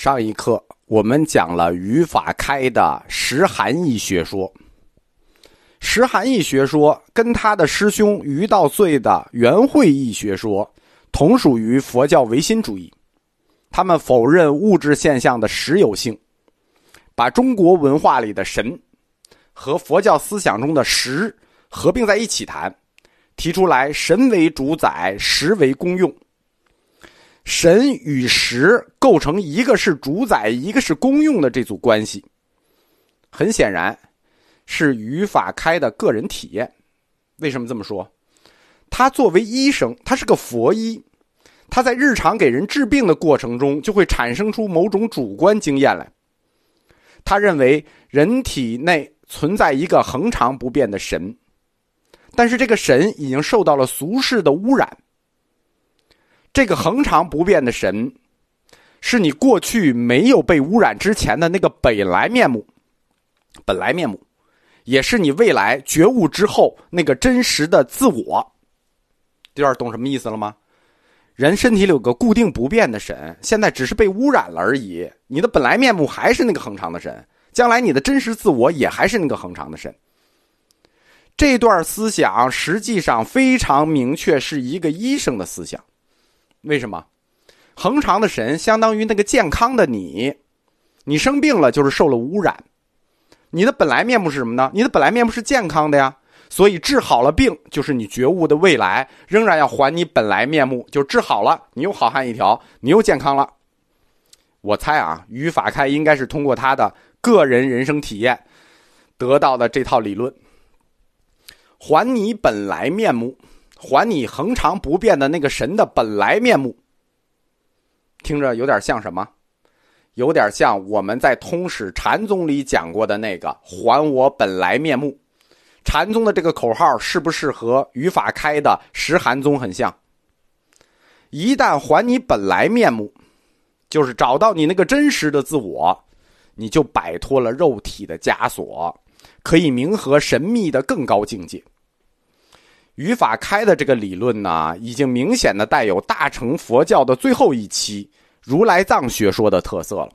上一课我们讲了语法开的实含义学说，实含义学说跟他的师兄于道燧的圆会义学说同属于佛教唯心主义，他们否认物质现象的实有性，把中国文化里的神和佛教思想中的实合并在一起谈，提出来神为主宰，实为公用。神与实构成一个是主宰，一个是公用的这组关系，很显然是语法开的个人体验。为什么这么说？他作为医生，他是个佛医，他在日常给人治病的过程中，就会产生出某种主观经验来。他认为人体内存在一个恒常不变的神，但是这个神已经受到了俗世的污染。这个恒常不变的神，是你过去没有被污染之前的那个本来面目，本来面目，也是你未来觉悟之后那个真实的自我。第二懂什么意思了吗？人身体里有个固定不变的神，现在只是被污染了而已。你的本来面目还是那个恒常的神，将来你的真实自我也还是那个恒常的神。这段思想实际上非常明确，是一个医生的思想。为什么？恒常的神相当于那个健康的你，你生病了就是受了污染。你的本来面目是什么呢？你的本来面目是健康的呀，所以治好了病就是你觉悟的未来，仍然要还你本来面目，就治好了，你又好汉一条，你又健康了。我猜啊，于法开应该是通过他的个人人生体验得到的这套理论，还你本来面目。还你恒常不变的那个神的本来面目，听着有点像什么？有点像我们在通史禅宗里讲过的那个“还我本来面目”。禅宗的这个口号是不是和语法开的识含宗很像？一旦还你本来面目，就是找到你那个真实的自我，你就摆脱了肉体的枷锁，可以冥合神秘的更高境界。语法开的这个理论呢，已经明显的带有大乘佛教的最后一期如来藏学说的特色了。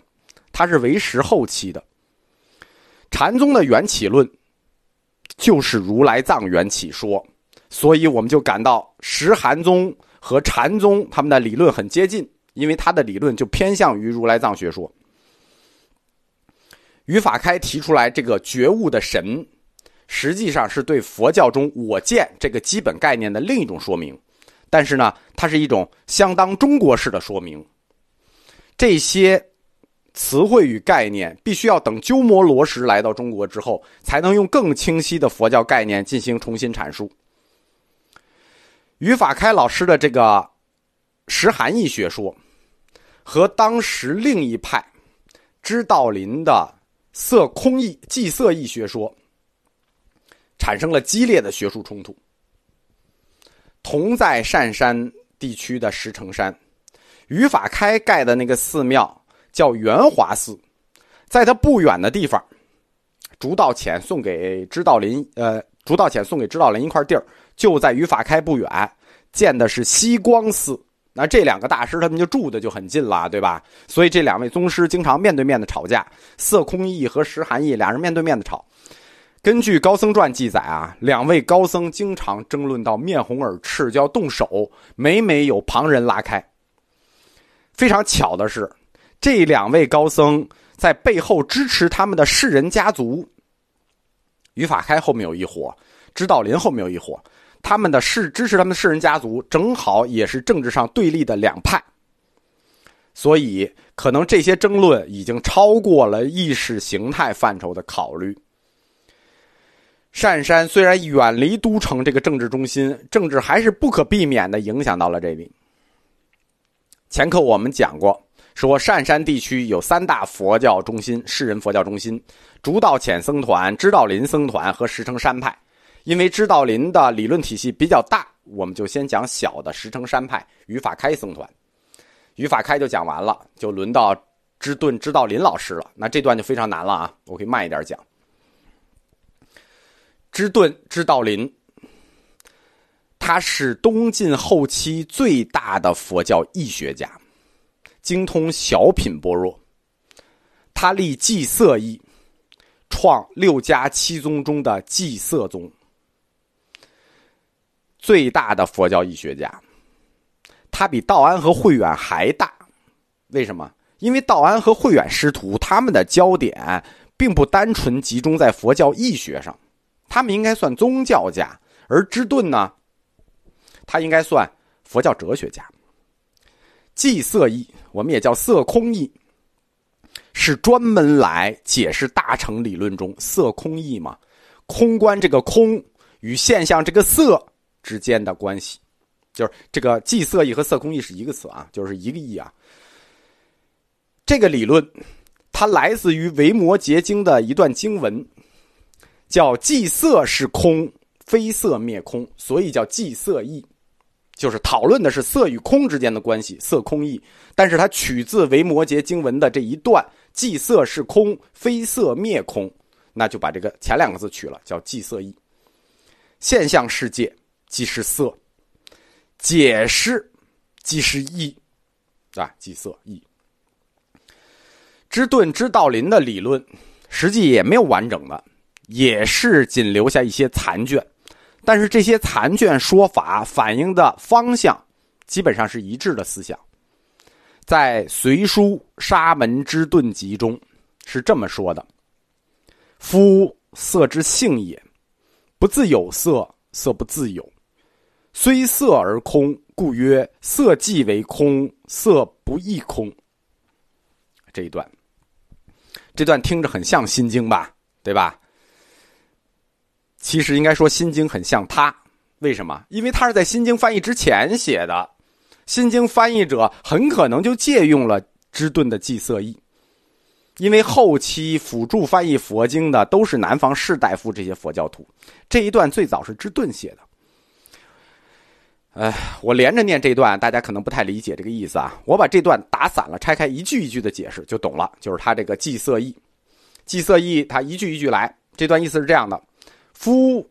它是为时后期的禅宗的缘起论，就是如来藏缘起说，所以我们就感到识含宗和禅宗他们的理论很接近，因为他的理论就偏向于如来藏学说。语法开提出来这个觉悟的神。实际上是对佛教中“我见”这个基本概念的另一种说明，但是呢，它是一种相当中国式的说明。这些词汇与概念必须要等鸠摩罗什来到中国之后，才能用更清晰的佛教概念进行重新阐述。于法开老师的这个识含义学说，和当时另一派知道林的色空义、即色义学说。产生了激烈的学术冲突。同在善山地区的石城山，于法开盖的那个寺庙叫圆华寺，在他不远的地方，竺道潜送给知道林，呃，竺道潜送给知道林一块地儿，就在于法开不远建的是西光寺。那这两个大师他们就住的就很近了，对吧？所以这两位宗师经常面对面的吵架，色空义和石含义俩人面对面的吵。根据高僧传记载啊，两位高僧经常争论到面红耳赤，就要动手，每每有旁人拉开。非常巧的是，这两位高僧在背后支持他们的世人家族，于法开后面有一伙，知道林后面有一伙，他们的世支持他们的世人家族，正好也是政治上对立的两派。所以，可能这些争论已经超过了意识形态范畴的考虑。单山虽然远离都城这个政治中心，政治还是不可避免的影响到了这里。前课我们讲过，说单山地区有三大佛教中心，世人佛教中心：竺道浅僧团、知道林僧团和石城山派。因为知道林的理论体系比较大，我们就先讲小的石城山派于法开僧团。于法开就讲完了，就轮到知顿知道林老师了。那这段就非常难了啊，我可以慢一点讲。知顿知道林，他是东晋后期最大的佛教义学家，精通小品般若，他立祭色义，创六家七宗中的祭色宗，最大的佛教义学家。他比道安和慧远还大，为什么？因为道安和慧远师徒他们的焦点并不单纯集中在佛教义学上，他们应该算宗教家，而芝顿呢，他应该算佛教哲学家。祭色义，我们也叫色空义。是专门来解释大乘理论中色空义嘛？空观这个空与现象这个色之间的关系，就是这个寂色义和色空义是一个词啊，就是一个义啊。这个理论它来自于《维摩诘经》的一段经文，叫“即色是空，非色灭空”，所以叫即色意，就是讨论的是色与空之间的关系，色空意。但是它取自《维摩诘经文》的这一段。即色是空，非色灭空，那就把这个前两个字取了，叫即色意。现象世界即是色，解释即是意，啊，即色意。知顿知道林的理论，实际也没有完整的，也是仅留下一些残卷，但是这些残卷说法反映的方向，基本上是一致的思想。在《隋书沙门之顿集》中，是这么说的：“夫色之性也，不自有色，色不自有。虽色而空，故曰色即为空，色不异空。”这一段，这段听着很像《心经》吧？对吧？其实应该说，《心经》很像他。为什么？因为他是在《心经》翻译之前写的。心经翻译者很可能就借用了芝顿的祭色意，因为后期辅助翻译佛经的都是南方士大夫这些佛教徒，这一段最早是芝顿写的。哎，我连着念这段，大家可能不太理解这个意思啊。我把这段打散了，拆开一句一句的解释就懂了。就是他这个祭色意，祭色意，他一句一句来。这段意思是这样的：夫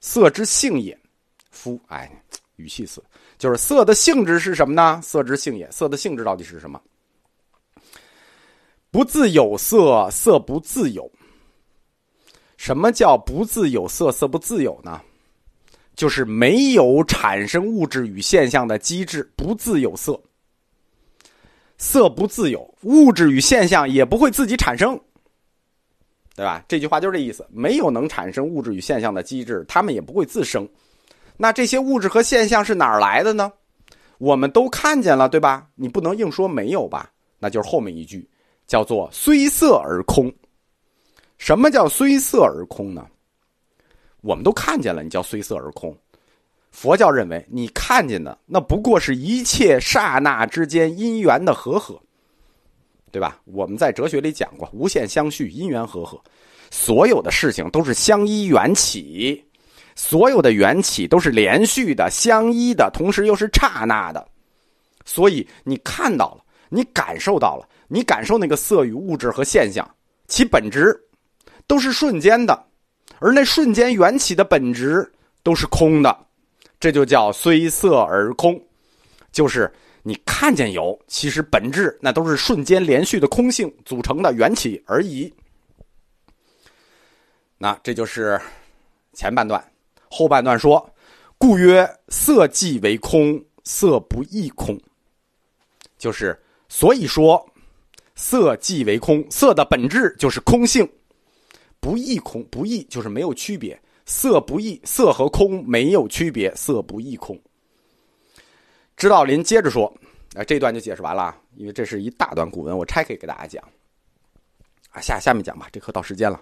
色之性也，夫，哎，语气词。就是色的性质是什么呢？色之性也。色的性质到底是什么？不自有色，色不自有。什么叫不自有色，色不自有呢？就是没有产生物质与现象的机制，不自有色。色不自有，物质与现象也不会自己产生，对吧？这句话就是这意思。没有能产生物质与现象的机制，它们也不会自生。那这些物质和现象是哪儿来的呢？我们都看见了，对吧？你不能硬说没有吧？那就是后面一句，叫做“虽色而空”。什么叫“虽色而空”呢？我们都看见了，你叫“虽色而空”。佛教认为，你看见的那不过是一切刹那之间因缘的和合，对吧？我们在哲学里讲过，无限相续，因缘和合，所有的事情都是相依缘起。所有的缘起都是连续的、相依的，同时又是刹那的，所以你看到了，你感受到了，你感受那个色与物质和现象，其本质都是瞬间的，而那瞬间缘起的本质都是空的，这就叫虽色而空，就是你看见有，其实本质那都是瞬间连续的空性组成的缘起而已。那这就是前半段。后半段说：“故曰色即为空，色不异空。”就是所以说，色即为空，色的本质就是空性，不异空，不异就是没有区别，色不异，色和空没有区别，色不异空。知道林接着说：“啊，这段就解释完了，因为这是一大段古文，我拆开给大家讲。啊，下下面讲吧，这课到时间了。”